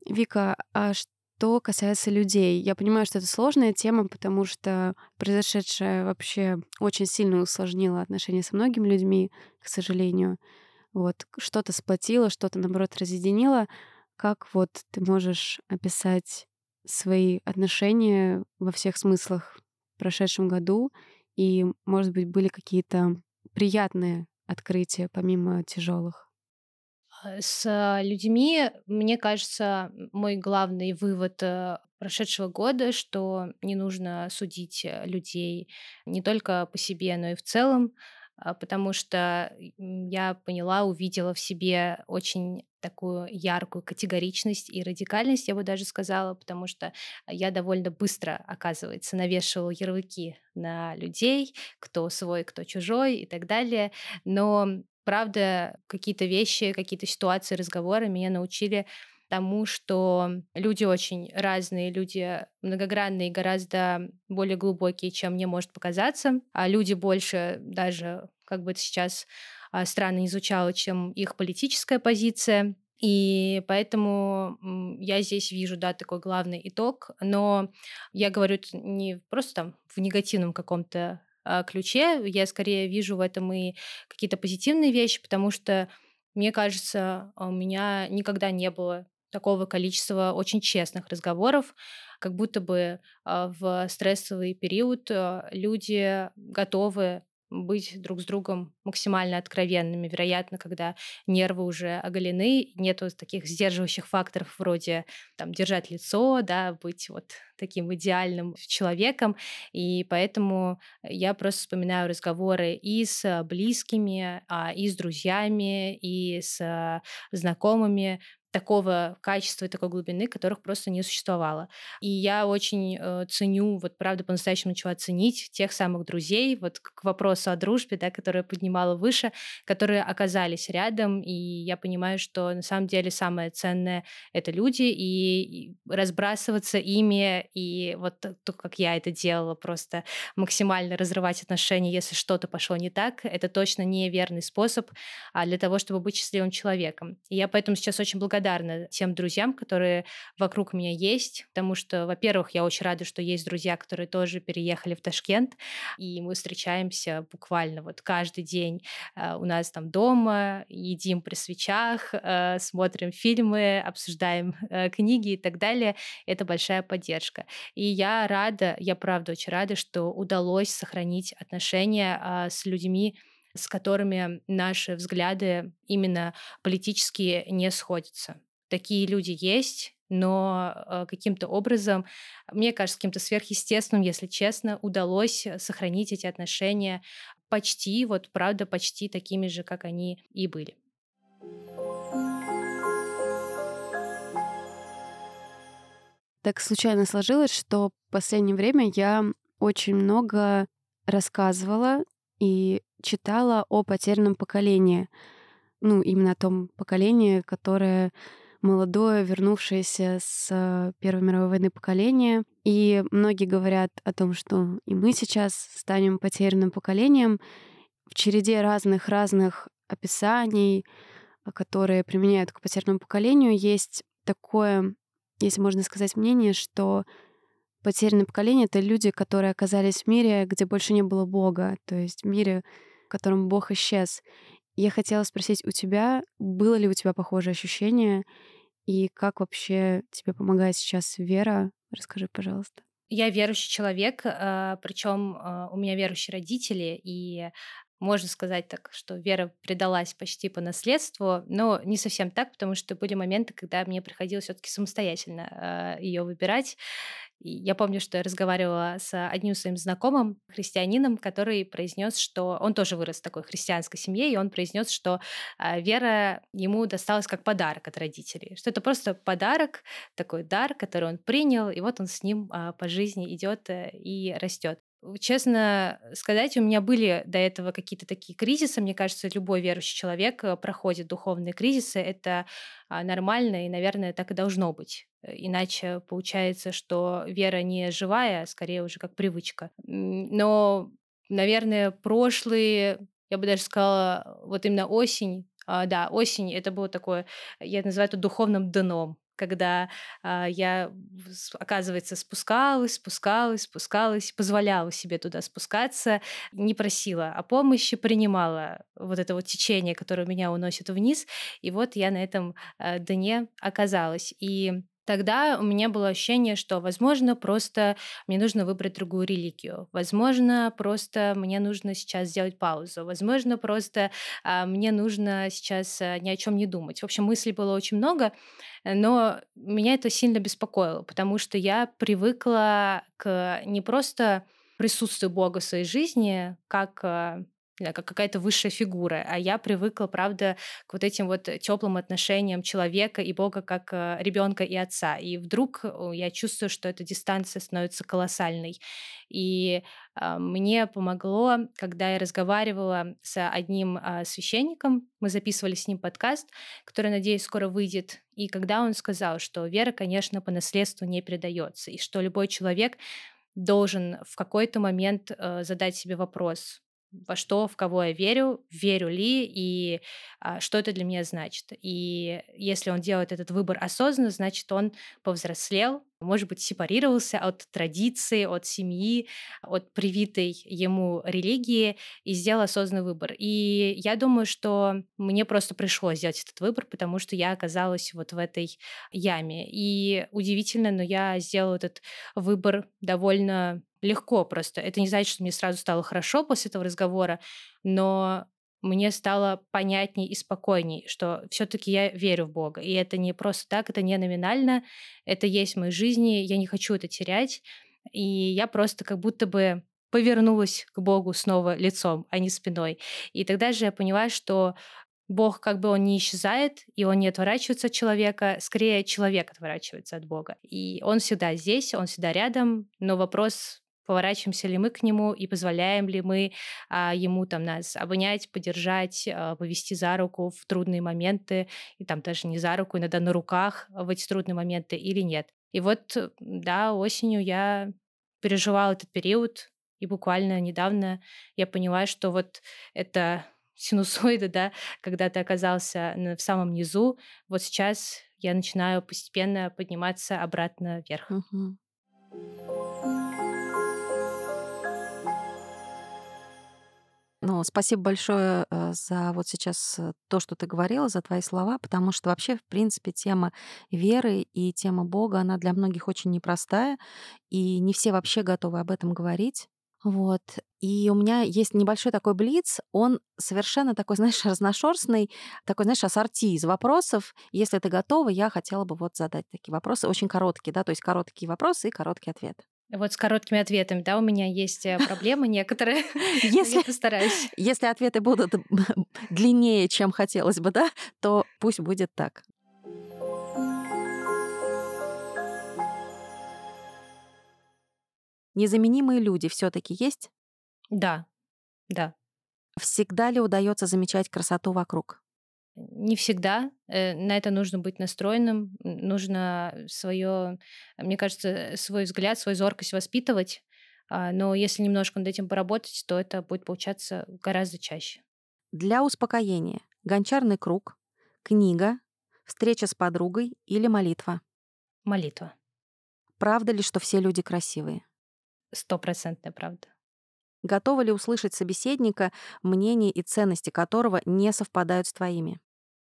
Вика, а что касается людей? Я понимаю, что это сложная тема, потому что произошедшее вообще очень сильно усложнило отношения со многими людьми, к сожалению. Вот что-то сплотило, что-то, наоборот, разъединило. Как вот ты можешь описать свои отношения во всех смыслах в прошедшем году? И, может быть, были какие-то приятные открытия, помимо тяжелых? Э, с людьми, мне кажется, мой главный вывод э, прошедшего года, что не нужно судить э, людей не только по себе, но и в целом, а, потому что я поняла, увидела в себе очень такую яркую категоричность и радикальность, я бы даже сказала, потому что я довольно быстро, оказывается, навешивала ярлыки на людей, кто свой, кто чужой и так далее. Но правда, какие-то вещи, какие-то ситуации, разговоры меня научили тому, что люди очень разные, люди многогранные, гораздо более глубокие, чем мне может показаться, а люди больше даже, как бы это сейчас а, странно изучала, чем их политическая позиция. И поэтому я здесь вижу, да, такой главный итог, но я говорю это не просто там в негативном каком-то ключе. Я скорее вижу в этом и какие-то позитивные вещи, потому что, мне кажется, у меня никогда не было такого количества очень честных разговоров, как будто бы а, в стрессовый период а, люди готовы быть друг с другом максимально откровенными. Вероятно, когда нервы уже оголены, нету таких сдерживающих факторов вроде там, держать лицо, да, быть вот таким идеальным человеком. И поэтому я просто вспоминаю разговоры и с близкими, а, и с друзьями, и с знакомыми, такого качества и такой глубины, которых просто не существовало. И я очень э, ценю, вот правда по-настоящему начала ценить тех самых друзей, вот к вопросу о дружбе, да, которую я поднимала выше, которые оказались рядом, и я понимаю, что на самом деле самое ценное — это люди, и, и разбрасываться ими, и вот то, как я это делала, просто максимально разрывать отношения, если что-то пошло не так, это точно не верный способ а для того, чтобы быть счастливым человеком. И я поэтому сейчас очень благодарна благодарна тем друзьям, которые вокруг меня есть, потому что, во-первых, я очень рада, что есть друзья, которые тоже переехали в Ташкент, и мы встречаемся буквально вот каждый день э, у нас там дома, едим при свечах, э, смотрим фильмы, обсуждаем э, книги и так далее. Это большая поддержка. И я рада, я правда очень рада, что удалось сохранить отношения а, с людьми, с которыми наши взгляды именно политические не сходятся. Такие люди есть, но э, каким-то образом, мне кажется, каким-то сверхъестественным, если честно, удалось сохранить эти отношения почти, вот правда, почти такими же, как они и были. Так случайно сложилось, что в последнее время я очень много рассказывала и читала о потерянном поколении. Ну, именно о том поколении, которое молодое, вернувшееся с Первой мировой войны поколение. И многие говорят о том, что и мы сейчас станем потерянным поколением. В череде разных-разных описаний, которые применяют к потерянному поколению, есть такое, если можно сказать, мнение, что потерянное поколение — это люди, которые оказались в мире, где больше не было Бога, то есть в мире, в котором Бог исчез. Я хотела спросить у тебя, было ли у тебя похожее ощущение, и как вообще тебе помогает сейчас вера? Расскажи, пожалуйста. Я верующий человек, а, причем а, у меня верующие родители, и можно сказать так, что вера предалась почти по наследству, но не совсем так, потому что были моменты, когда мне приходилось все-таки самостоятельно э, ее выбирать. И я помню, что я разговаривала с одним своим знакомым христианином, который произнес, что он тоже вырос в такой христианской семье, и он произнес, что э, вера ему досталась как подарок от родителей, что это просто подарок, такой дар, который он принял, и вот он с ним э, по жизни идет э, и растет. Честно сказать, у меня были до этого какие-то такие кризисы. Мне кажется, любой верующий человек э, проходит духовные кризисы. Это а, нормально, и, наверное, так и должно быть. Э, иначе получается, что вера не живая, а скорее уже как привычка. Но, наверное, прошлые, я бы даже сказала, вот именно осень, а, да, осень, это было такое, я называю это духовным дном когда а, я, оказывается, спускалась, спускалась, спускалась, позволяла себе туда спускаться, не просила о помощи, принимала вот это вот течение, которое меня уносит вниз, и вот я на этом а, дне оказалась. И Тогда у меня было ощущение, что, возможно, просто мне нужно выбрать другую религию. Возможно, просто мне нужно сейчас сделать паузу. Возможно, просто а, мне нужно сейчас а, ни о чем не думать. В общем, мыслей было очень много, но меня это сильно беспокоило, потому что я привыкла к не просто присутствию Бога в своей жизни, как а, как какая-то высшая фигура. А я привыкла, правда, к вот этим вот теплым отношениям человека и Бога как э, ребенка и отца. И вдруг я чувствую, что эта дистанция становится колоссальной. И э, мне помогло, когда я разговаривала с одним э, священником, мы записывали с ним подкаст, который, надеюсь, скоро выйдет. И когда он сказал, что вера, конечно, по наследству не передается, и что любой человек должен в какой-то момент э, задать себе вопрос, во что, в кого я верю, верю ли и а, что это для меня значит. И если он делает этот выбор осознанно, значит, он повзрослел, может быть, сепарировался от традиции, от семьи, от привитой ему религии и сделал осознанный выбор. И я думаю, что мне просто пришлось сделать этот выбор, потому что я оказалась вот в этой яме. И удивительно, но я сделала этот выбор довольно легко просто. Это не значит, что мне сразу стало хорошо после этого разговора, но мне стало понятней и спокойней, что все-таки я верю в Бога. И это не просто так, это не номинально, это есть в моей жизни, я не хочу это терять. И я просто как будто бы повернулась к Богу снова лицом, а не спиной. И тогда же я поняла, что Бог как бы он не исчезает, и он не отворачивается от человека, скорее человек отворачивается от Бога. И он всегда здесь, он всегда рядом, но вопрос поворачиваемся ли мы к нему и позволяем ли мы а, ему там нас обнять, поддержать, а, повести за руку в трудные моменты, и там даже не за руку, иногда на руках в эти трудные моменты или нет. И вот, да, осенью я переживала этот период, и буквально недавно я поняла, что вот это [laughs] синусоида, да, когда ты оказался в самом низу, вот сейчас я начинаю постепенно подниматься обратно вверх. Угу. Ну, спасибо большое э, за вот сейчас э, то, что ты говорила, за твои слова, потому что вообще, в принципе, тема веры и тема Бога, она для многих очень непростая, и не все вообще готовы об этом говорить. Вот. И у меня есть небольшой такой блиц, он совершенно такой, [laughs] знаешь, разношерстный, такой, знаешь, ассорти из вопросов. Если ты готова, я хотела бы вот задать такие вопросы, очень короткие, да, то есть короткие вопросы и короткий ответ. Вот с короткими ответами, да, у меня есть э, проблемы некоторые. [laughs] Если, Я постараюсь. [laughs] Если ответы будут [laughs] длиннее, чем хотелось бы, да, то пусть будет так. Незаменимые люди все-таки есть? Да, да. Всегда ли удается замечать красоту вокруг? Не всегда. Э, на это нужно быть настроенным, нужно свое, мне кажется, свой взгляд, свою зоркость воспитывать. А, но если немножко над этим поработать, то это будет получаться гораздо чаще. Для успокоения гончарный круг, книга, встреча с подругой или молитва? Молитва. правда ли, что все люди красивые? Стопроцентная правда. Готова ли услышать собеседника, мнение и ценности которого не совпадают с твоими?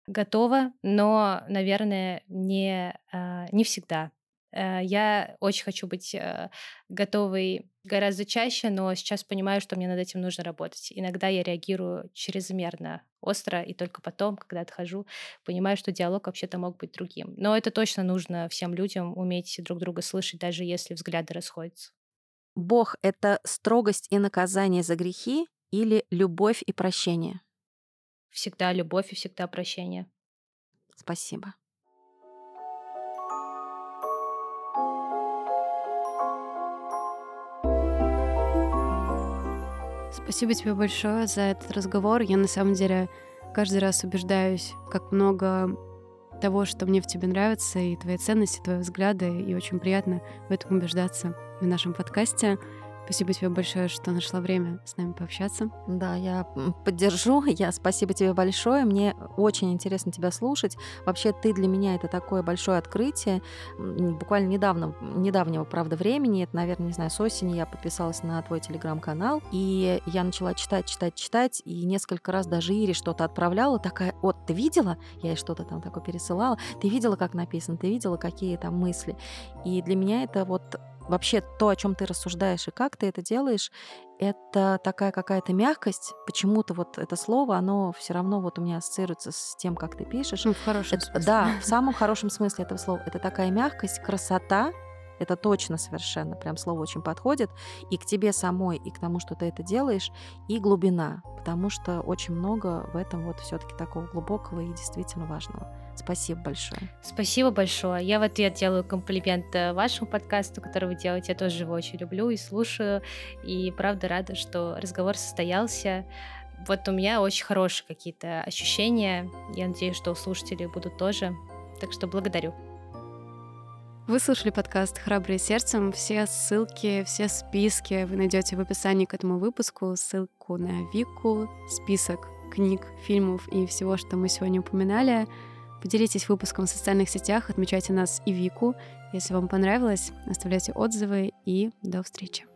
Готова, но, наверное, не, а, не всегда. Э, я очень хочу быть э, готовой гораздо чаще, но сейчас понимаю, что мне над этим нужно работать. Иногда я реагирую чрезмерно остро, и только потом, когда отхожу, понимаю, что диалог вообще-то мог быть другим. Но это точно нужно всем людям уметь друг друга слышать, даже если взгляды расходятся. Бог — это строгость и наказание за грехи или любовь и прощение? Всегда любовь и всегда прощение. Спасибо. Спасибо тебе большое за этот разговор. Я на самом деле каждый раз убеждаюсь, как много того, что мне в тебе нравится, и твои ценности, твои взгляды, и очень приятно в этом убеждаться в нашем подкасте. Спасибо тебе большое, что нашла время с нами пообщаться. Да, я поддержу. [laughs] Я спасибо тебе большое. Мне очень интересно тебя слушать. Вообще, ты для меня это такое большое открытие. Буквально недавно, недавнего, правда, времени, это, наверное, не знаю, с осени я подписалась на твой телеграм-канал, и я начала читать, читать, читать, и несколько раз даже Ире что-то отправляла, такая, вот, ты видела? Я ей что-то там такое пересылала. Ты видела, как написано? Ты видела, какие там мысли? И для меня это вот вообще то, о чем ты рассуждаешь и как ты это делаешь, это такая какая-то мягкость. Почему-то вот это слово, оно все равно вот у меня ассоциируется с тем, как ты пишешь. Ну, в хорошем это, смысле. Да, в [laughs] самом хорошем смысле этого слова. Это такая мягкость, красота, это точно совершенно, прям слово очень подходит и к тебе самой, и к тому, что ты это делаешь, и глубина, потому что очень много в этом вот все-таки такого глубокого и действительно важного. Спасибо большое. Спасибо большое. Я в ответ делаю комплимент э, вашему подкасту, который вы делаете. Я тоже его очень люблю и слушаю. И правда рада, что разговор состоялся. Вот у меня очень хорошие какие-то ощущения. Я надеюсь, что у слушателей будут тоже. Так что благодарю. Вы слушали подкаст «Храбрые сердцем». Все ссылки, все списки вы найдете в описании к этому выпуску. Ссылку на Вику, список книг, фильмов и всего, что мы сегодня упоминали. Поделитесь выпуском в социальных сетях, отмечайте нас и Вику. Если вам понравилось, оставляйте отзывы и до встречи.